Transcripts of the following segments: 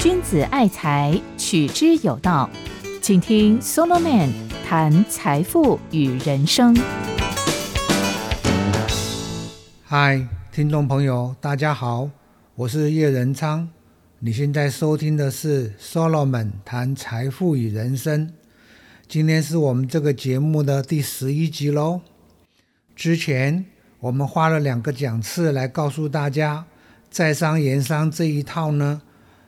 君子爱财，取之有道。请听 Solomon 谈财富与人生。嗨，听众朋友，大家好，我是叶仁昌。你现在收听的是 Solomon 谈财富与人生。今天是我们这个节目的第十一集喽。之前我们花了两个讲次来告诉大家，在商言商这一套呢。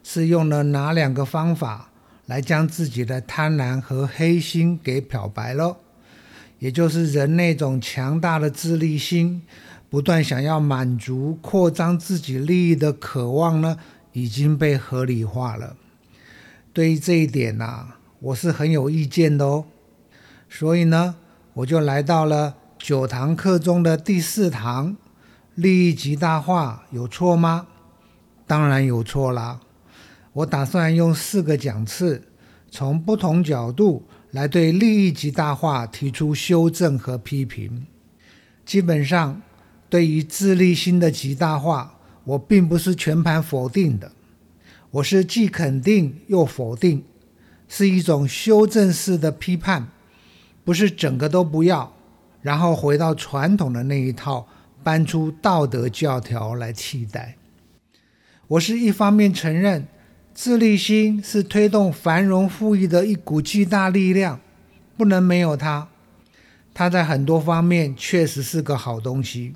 是用了哪两个方法来将自己的贪婪和黑心给漂白了？也就是人那种强大的自利心，不断想要满足、扩张自己利益的渴望呢，已经被合理化了。对于这一点呐，我是很有意见的哦。所以呢，我就来到了九堂课中的第四堂：利益极大化有错吗？当然有错啦。我打算用四个讲次，从不同角度来对利益极大化提出修正和批评。基本上，对于自利心的极大化，我并不是全盘否定的，我是既肯定又否定，是一种修正式的批判，不是整个都不要，然后回到传统的那一套，搬出道德教条来替代。我是一方面承认。自利心是推动繁荣富裕的一股巨大力量，不能没有它。它在很多方面确实是个好东西，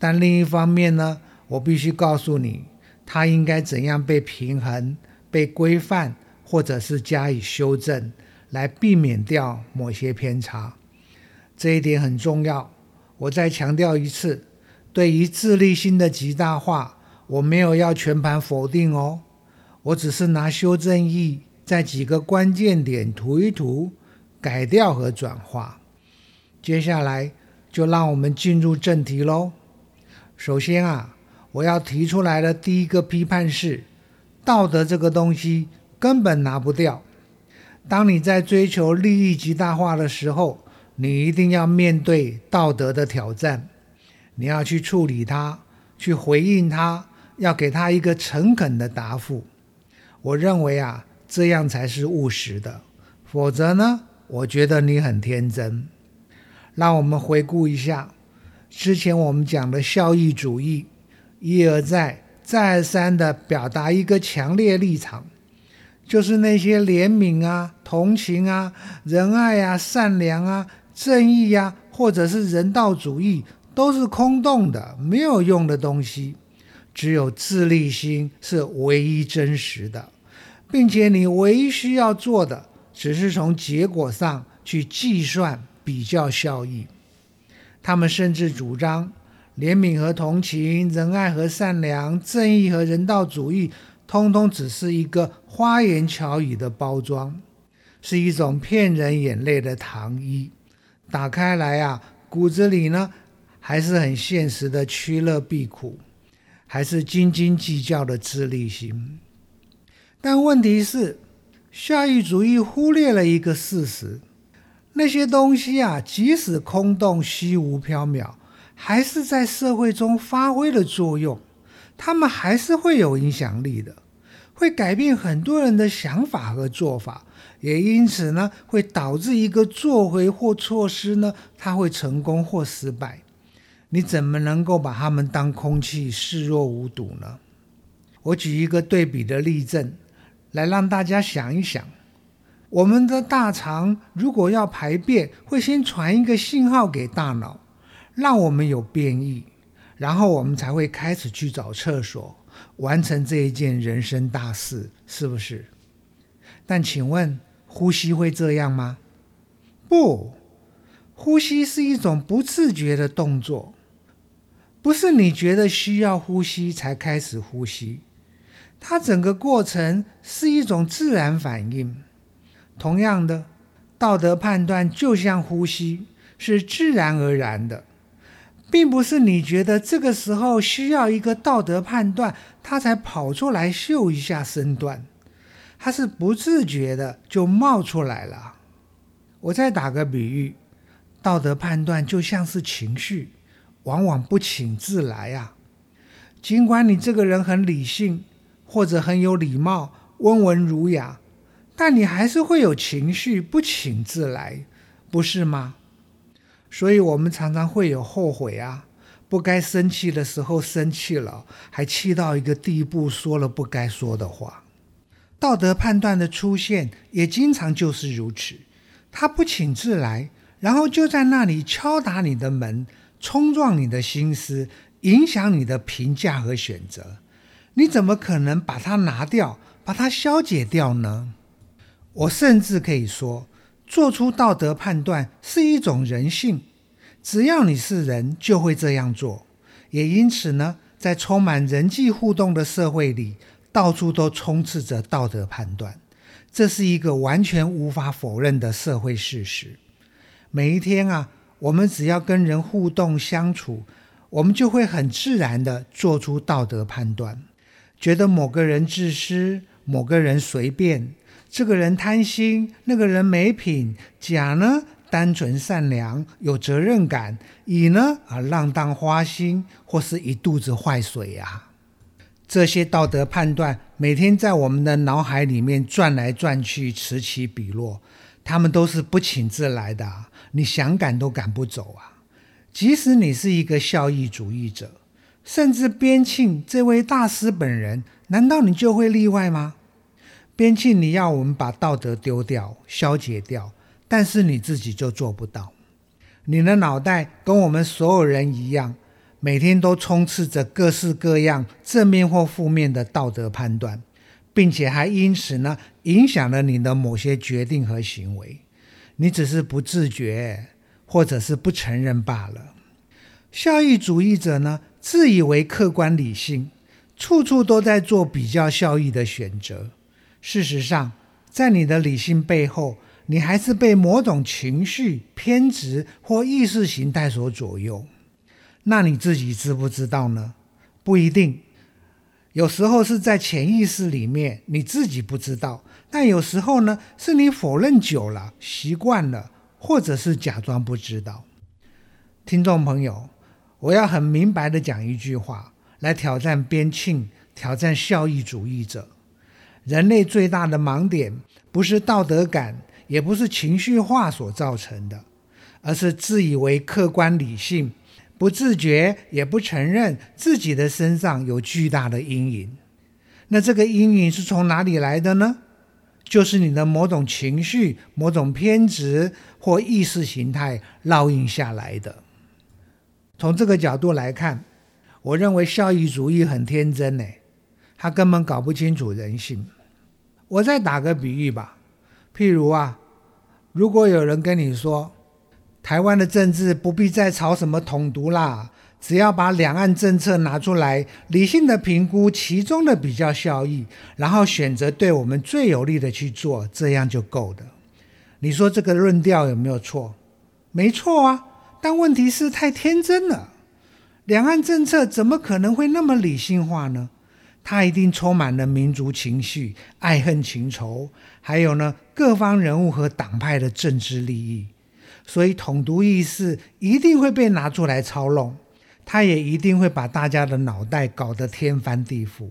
但另一方面呢，我必须告诉你，它应该怎样被平衡、被规范，或者是加以修正，来避免掉某些偏差。这一点很重要。我再强调一次，对于自利心的极大化，我没有要全盘否定哦。我只是拿修正义在几个关键点涂一涂，改掉和转化。接下来就让我们进入正题喽。首先啊，我要提出来的第一个批判是：道德这个东西根本拿不掉。当你在追求利益极大化的时候，你一定要面对道德的挑战，你要去处理它，去回应它，要给它一个诚恳的答复。我认为啊，这样才是务实的，否则呢，我觉得你很天真。让我们回顾一下之前我们讲的效益主义，一而再、再而三的表达一个强烈立场，就是那些怜悯啊、同情啊、仁爱啊、善良啊、正义啊，或者是人道主义，都是空洞的、没有用的东西。只有自利心是唯一真实的，并且你唯一需要做的，只是从结果上去计算比较效益。他们甚至主张，怜悯和同情、仁爱和善良、正义和人道主义，通通只是一个花言巧语的包装，是一种骗人眼泪的糖衣。打开来啊，骨子里呢，还是很现实的趋乐避苦。还是斤斤计较的自利心，但问题是，效益主义忽略了一个事实：那些东西啊，即使空洞、虚无缥缈，还是在社会中发挥了作用，他们还是会有影响力的，会改变很多人的想法和做法，也因此呢，会导致一个作为或措施呢，它会成功或失败。你怎么能够把他们当空气视若无睹呢？我举一个对比的例证，来让大家想一想：我们的大肠如果要排便，会先传一个信号给大脑，让我们有便意，然后我们才会开始去找厕所，完成这一件人生大事，是不是？但请问，呼吸会这样吗？不，呼吸是一种不自觉的动作。不是你觉得需要呼吸才开始呼吸，它整个过程是一种自然反应。同样的，道德判断就像呼吸，是自然而然的，并不是你觉得这个时候需要一个道德判断，它才跑出来秀一下身段，它是不自觉的就冒出来了。我再打个比喻，道德判断就像是情绪。往往不请自来啊！尽管你这个人很理性，或者很有礼貌、温文儒雅，但你还是会有情绪，不请自来，不是吗？所以，我们常常会有后悔啊，不该生气的时候生气了，还气到一个地步，说了不该说的话。道德判断的出现，也经常就是如此。他不请自来，然后就在那里敲打你的门，冲撞你的心思，影响你的评价和选择。你怎么可能把它拿掉，把它消解掉呢？我甚至可以说，做出道德判断是一种人性，只要你是人，就会这样做。也因此呢，在充满人际互动的社会里，到处都充斥着道德判断。这是一个完全无法否认的社会事实。每一天啊，我们只要跟人互动相处，我们就会很自然的做出道德判断，觉得某个人自私，某个人随便，这个人贪心，那个人没品，甲呢单纯善良，有责任感，乙呢啊浪荡花心，或是一肚子坏水呀。这些道德判断每天在我们的脑海里面转来转去，此起彼落，他们都是不请自来的，你想赶都赶不走啊！即使你是一个效益主义者，甚至边沁这位大师本人，难道你就会例外吗？边沁，你要我们把道德丢掉、消解掉，但是你自己就做不到。你的脑袋跟我们所有人一样。每天都充斥着各式各样正面或负面的道德判断，并且还因此呢影响了你的某些决定和行为。你只是不自觉，或者是不承认罢了。效益主义者呢自以为客观理性，处处都在做比较效益的选择。事实上，在你的理性背后，你还是被某种情绪、偏执或意识形态所左右。那你自己知不知道呢？不一定，有时候是在潜意识里面，你自己不知道；但有时候呢，是你否认久了、习惯了，或者是假装不知道。听众朋友，我要很明白的讲一句话，来挑战边沁，挑战效益主义者。人类最大的盲点，不是道德感，也不是情绪化所造成的，而是自以为客观理性。不自觉也不承认自己的身上有巨大的阴影，那这个阴影是从哪里来的呢？就是你的某种情绪、某种偏执或意识形态烙印下来的。从这个角度来看，我认为效益主义很天真呢，他根本搞不清楚人性。我再打个比喻吧，譬如啊，如果有人跟你说，台湾的政治不必再吵什么统独啦，只要把两岸政策拿出来，理性的评估其中的比较效益，然后选择对我们最有利的去做，这样就够的。你说这个论调有没有错？没错啊，但问题是太天真了。两岸政策怎么可能会那么理性化呢？它一定充满了民族情绪、爱恨情仇，还有呢各方人物和党派的政治利益。所以统独意识一定会被拿出来操弄，他也一定会把大家的脑袋搞得天翻地覆，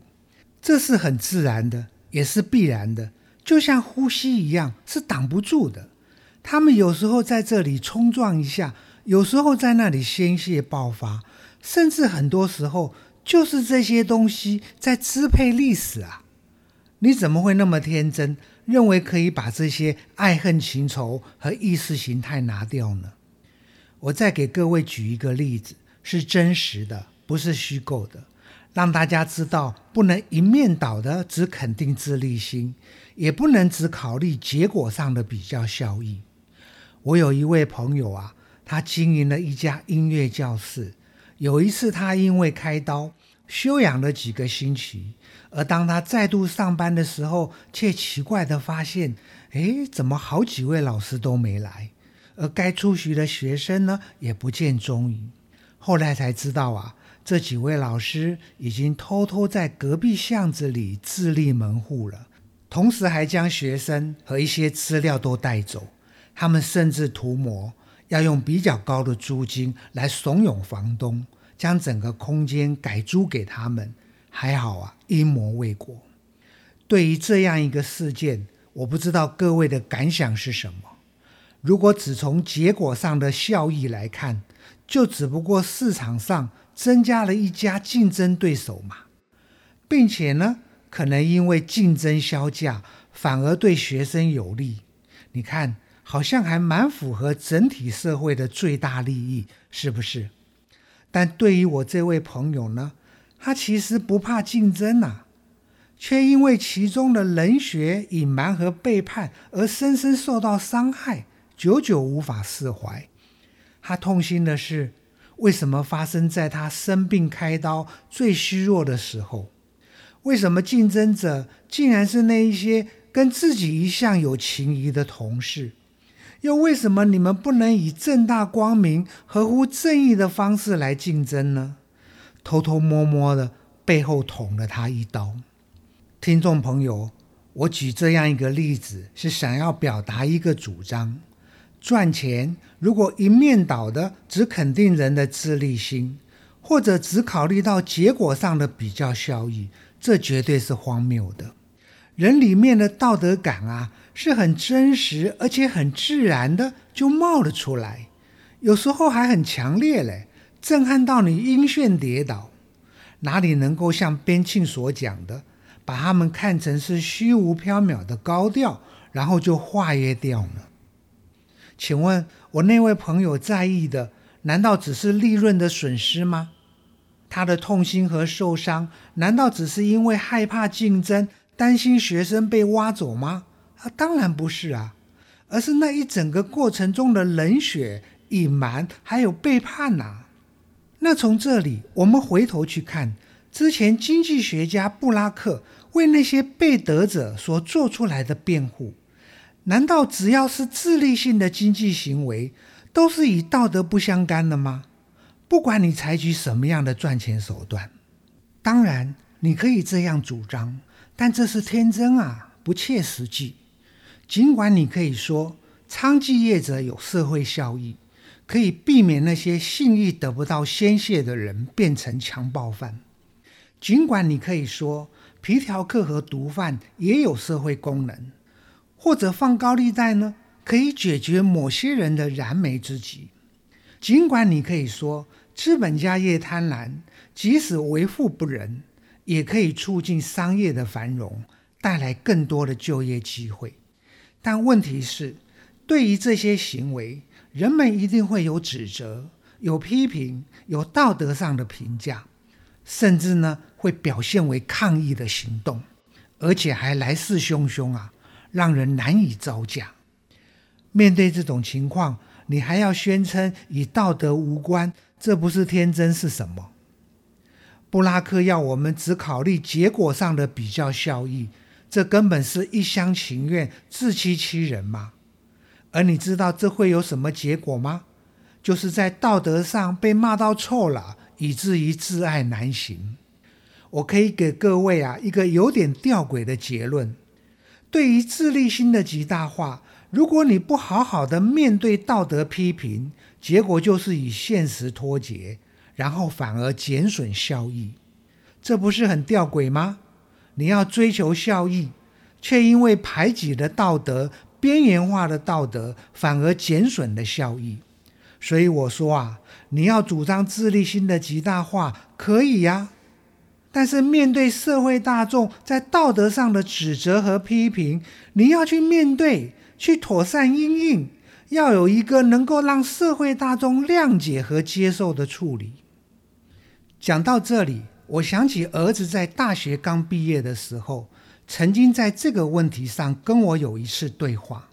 这是很自然的，也是必然的，就像呼吸一样，是挡不住的。他们有时候在这里冲撞一下，有时候在那里宣泄爆发，甚至很多时候就是这些东西在支配历史啊！你怎么会那么天真？认为可以把这些爱恨情仇和意识形态拿掉呢？我再给各位举一个例子，是真实的，不是虚构的，让大家知道不能一面倒的只肯定自立心，也不能只考虑结果上的比较效益。我有一位朋友啊，他经营了一家音乐教室。有一次，他因为开刀休养了几个星期。而当他再度上班的时候，却奇怪地发现：哎，怎么好几位老师都没来？而该出席的学生呢，也不见踪影。后来才知道啊，这几位老师已经偷偷在隔壁巷子里自立门户了，同时还将学生和一些资料都带走。他们甚至图谋要用比较高的租金来怂恿房东。将整个空间改租给他们。还好啊，阴谋未果。对于这样一个事件，我不知道各位的感想是什么。如果只从结果上的效益来看，就只不过市场上增加了一家竞争对手嘛，并且呢，可能因为竞争销价，反而对学生有利。你看，好像还蛮符合整体社会的最大利益，是不是？但对于我这位朋友呢，他其实不怕竞争呐。却因为其中的冷血、隐瞒和背叛而深深受到伤害，久久无法释怀。他痛心的是，为什么发生在他生病开刀最虚弱的时候？为什么竞争者竟然是那一些跟自己一向有情谊的同事？又为什么你们不能以正大光明、合乎正义的方式来竞争呢？偷偷摸摸的背后捅了他一刀。听众朋友，我举这样一个例子，是想要表达一个主张：赚钱如果一面倒的只肯定人的自立心，或者只考虑到结果上的比较效益，这绝对是荒谬的。人里面的道德感啊，是很真实而且很自然的就冒了出来，有时候还很强烈嘞，震撼到你晕眩跌倒。哪里能够像边沁所讲的？把他们看成是虚无缥缈的高调，然后就化约掉呢？请问，我那位朋友在意的，难道只是利润的损失吗？他的痛心和受伤，难道只是因为害怕竞争，担心学生被挖走吗？啊，当然不是啊，而是那一整个过程中的冷血、隐瞒还有背叛呐。那从这里，我们回头去看之前经济学家布拉克。为那些被得者所做出来的辩护，难道只要是自利性的经济行为，都是与道德不相干的吗？不管你采取什么样的赚钱手段，当然你可以这样主张，但这是天真啊，不切实际。尽管你可以说娼妓业者有社会效益，可以避免那些性欲得不到宣泄的人变成强暴犯。尽管你可以说。皮条客和毒贩也有社会功能，或者放高利贷呢，可以解决某些人的燃眉之急。尽管你可以说资本家业贪婪，即使为富不仁，也可以促进商业的繁荣，带来更多的就业机会。但问题是，对于这些行为，人们一定会有指责、有批评、有道德上的评价。甚至呢，会表现为抗议的行动，而且还来势汹汹啊，让人难以招架。面对这种情况，你还要宣称与道德无关，这不是天真是什么？布拉克要我们只考虑结果上的比较效益，这根本是一厢情愿、自欺欺人嘛。而你知道这会有什么结果吗？就是在道德上被骂到臭了。以至于自爱难行。我可以给各位啊一个有点吊诡的结论：对于自利心的极大化，如果你不好好的面对道德批评，结果就是与现实脱节，然后反而减损效益。这不是很吊诡吗？你要追求效益，却因为排挤的道德、边缘化的道德，反而减损了效益。所以我说啊，你要主张自立心的极大化可以呀，但是面对社会大众在道德上的指责和批评，你要去面对，去妥善应应，要有一个能够让社会大众谅解和接受的处理。讲到这里，我想起儿子在大学刚毕业的时候，曾经在这个问题上跟我有一次对话。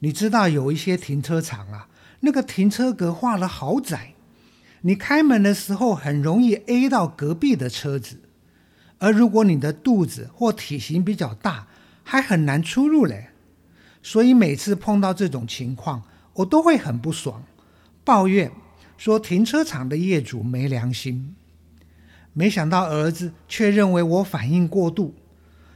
你知道有一些停车场啊。那个停车格画的好窄，你开门的时候很容易 A 到隔壁的车子，而如果你的肚子或体型比较大，还很难出入嘞。所以每次碰到这种情况，我都会很不爽，抱怨说停车场的业主没良心。没想到儿子却认为我反应过度，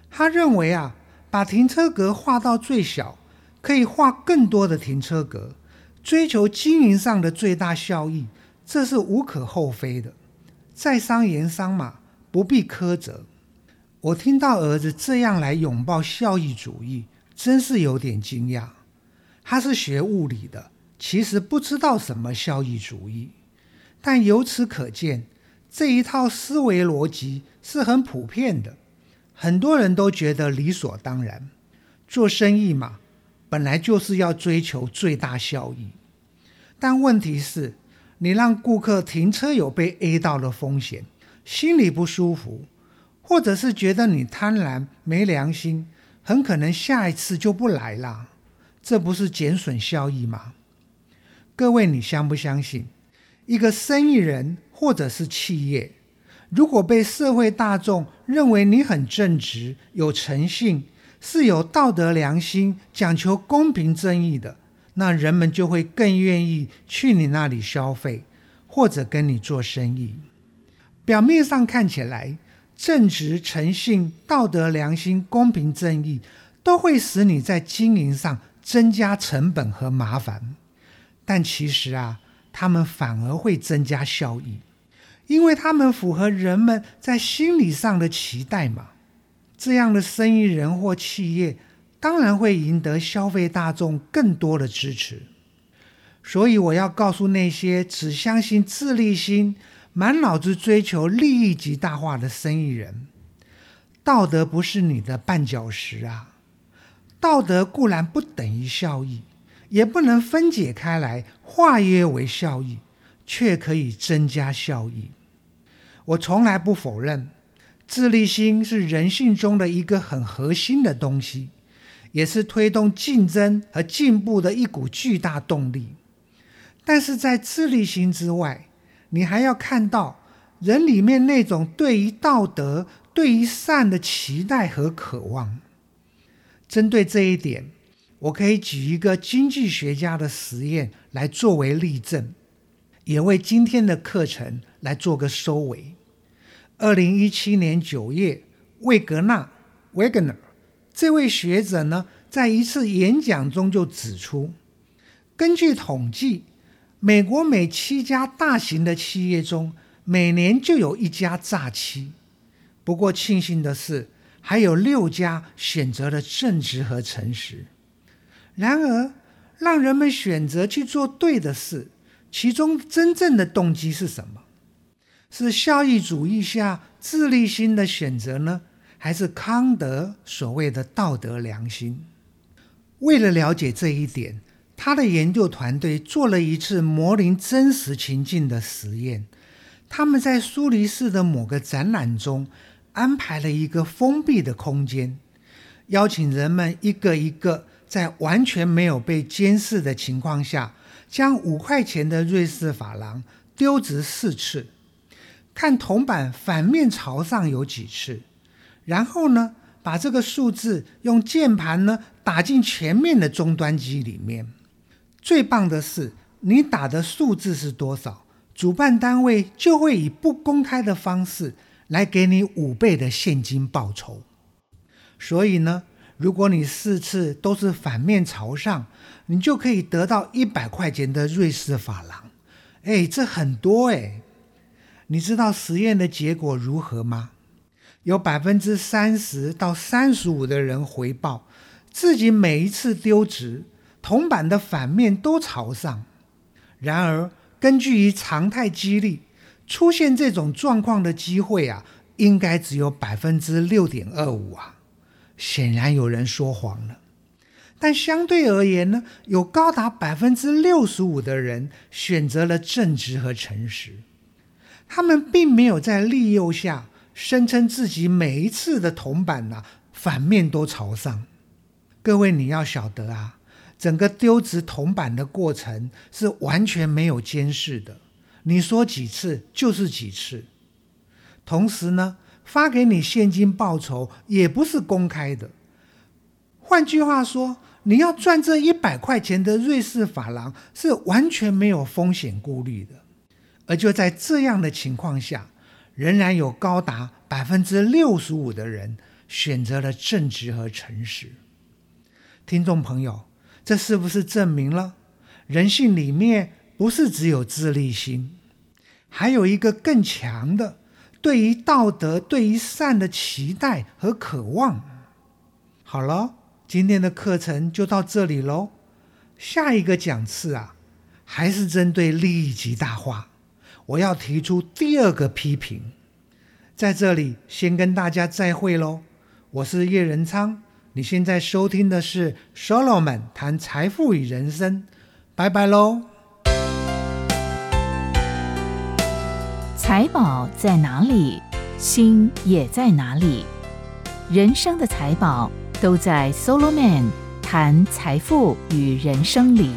他认为啊，把停车格画到最小，可以画更多的停车格。追求经营上的最大效益，这是无可厚非的。在商言商嘛，不必苛责。我听到儿子这样来拥抱效益主义，真是有点惊讶。他是学物理的，其实不知道什么效益主义，但由此可见，这一套思维逻辑是很普遍的，很多人都觉得理所当然。做生意嘛，本来就是要追求最大效益，但问题是，你让顾客停车有被 A 到的风险，心里不舒服，或者是觉得你贪婪没良心，很可能下一次就不来了。这不是减损效益吗？各位，你相不相信？一个生意人或者是企业，如果被社会大众认为你很正直、有诚信，是有道德良心、讲求公平正义的，那人们就会更愿意去你那里消费，或者跟你做生意。表面上看起来，正直、诚信、道德良心、公平正义，都会使你在经营上。增加成本和麻烦，但其实啊，他们反而会增加效益，因为他们符合人们在心理上的期待嘛。这样的生意人或企业，当然会赢得消费大众更多的支持。所以，我要告诉那些只相信自利心、满脑子追求利益极大化的生意人，道德不是你的绊脚石啊。道德固然不等于效益，也不能分解开来化约为效益，却可以增加效益。我从来不否认，自利心是人性中的一个很核心的东西，也是推动竞争和进步的一股巨大动力。但是在自利心之外，你还要看到人里面那种对于道德、对于善的期待和渴望。针对这一点，我可以举一个经济学家的实验来作为例证，也为今天的课程来做个收尾。二零一七年九月，魏格纳 （Wegener） 这位学者呢，在一次演讲中就指出，根据统计，美国每七家大型的企业中，每年就有一家诈欺。不过庆幸的是。还有六家选择了正直和诚实。然而，让人们选择去做对的事，其中真正的动机是什么？是效益主义下自利心的选择呢，还是康德所谓的道德良心？为了了解这一点，他的研究团队做了一次模拟真实情境的实验。他们在苏黎世的某个展览中。安排了一个封闭的空间，邀请人们一个一个在完全没有被监视的情况下，将五块钱的瑞士法郎丢掷四次，看铜板反面朝上有几次，然后呢，把这个数字用键盘呢打进前面的终端机里面。最棒的是，你打的数字是多少，主办单位就会以不公开的方式。来给你五倍的现金报酬，所以呢，如果你四次都是反面朝上，你就可以得到一百块钱的瑞士法郎。哎，这很多哎！你知道实验的结果如何吗？有百分之三十到三十五的人回报自己每一次丢掷铜板的反面都朝上。然而，根据于常态激励。出现这种状况的机会啊，应该只有百分之六点二五啊。显然有人说谎了，但相对而言呢，有高达百分之六十五的人选择了正直和诚实。他们并没有在利诱下声称自己每一次的铜板呐反面都朝上。各位你要晓得啊，整个丢掷铜板的过程是完全没有监视的。你说几次就是几次，同时呢，发给你现金报酬也不是公开的。换句话说，你要赚这一百块钱的瑞士法郎是完全没有风险顾虑的。而就在这样的情况下，仍然有高达百分之六十五的人选择了正直和诚实。听众朋友，这是不是证明了人性里面？不是只有自利心，还有一个更强的对于道德、对于善的期待和渴望。好了，今天的课程就到这里喽。下一个讲次啊，还是针对利益极大化，我要提出第二个批评。在这里先跟大家再会喽，我是叶仁昌，你现在收听的是 Solomon 谈财富与人生，拜拜喽。财宝在哪里，心也在哪里。人生的财宝都在 Solomon 谈财富与人生里。